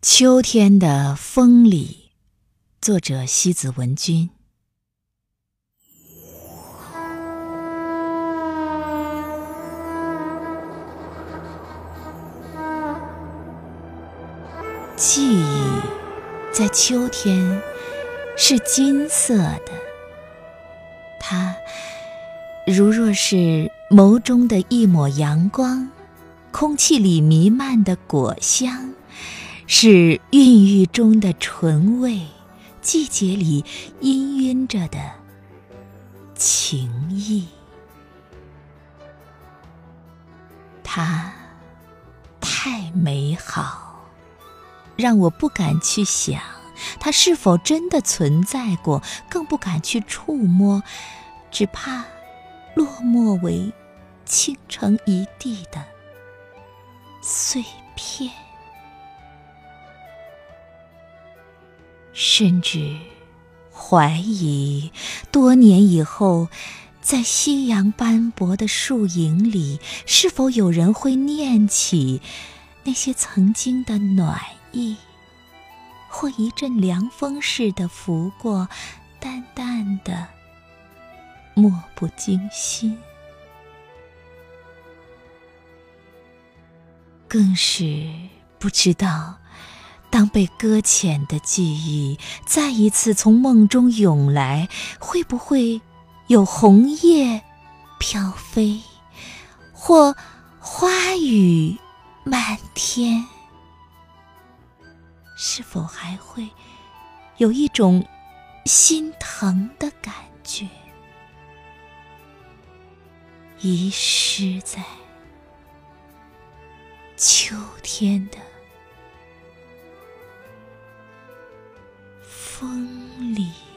秋天的风里，作者西子文君。记忆在秋天是金色的，它如若是眸中的一抹阳光，空气里弥漫的果香。是孕育中的醇味，季节里氤氲着的情意。它太美好，让我不敢去想它是否真的存在过，更不敢去触摸，只怕落寞为倾城一地的碎片。甚至怀疑，多年以后，在夕阳斑驳的树影里，是否有人会念起那些曾经的暖意，或一阵凉风似的拂过，淡淡的，漠不惊心，更是不知道。当被搁浅的记忆再一次从梦中涌来，会不会有红叶飘飞，或花雨漫天？是否还会有一种心疼的感觉，遗失在秋天的？风里。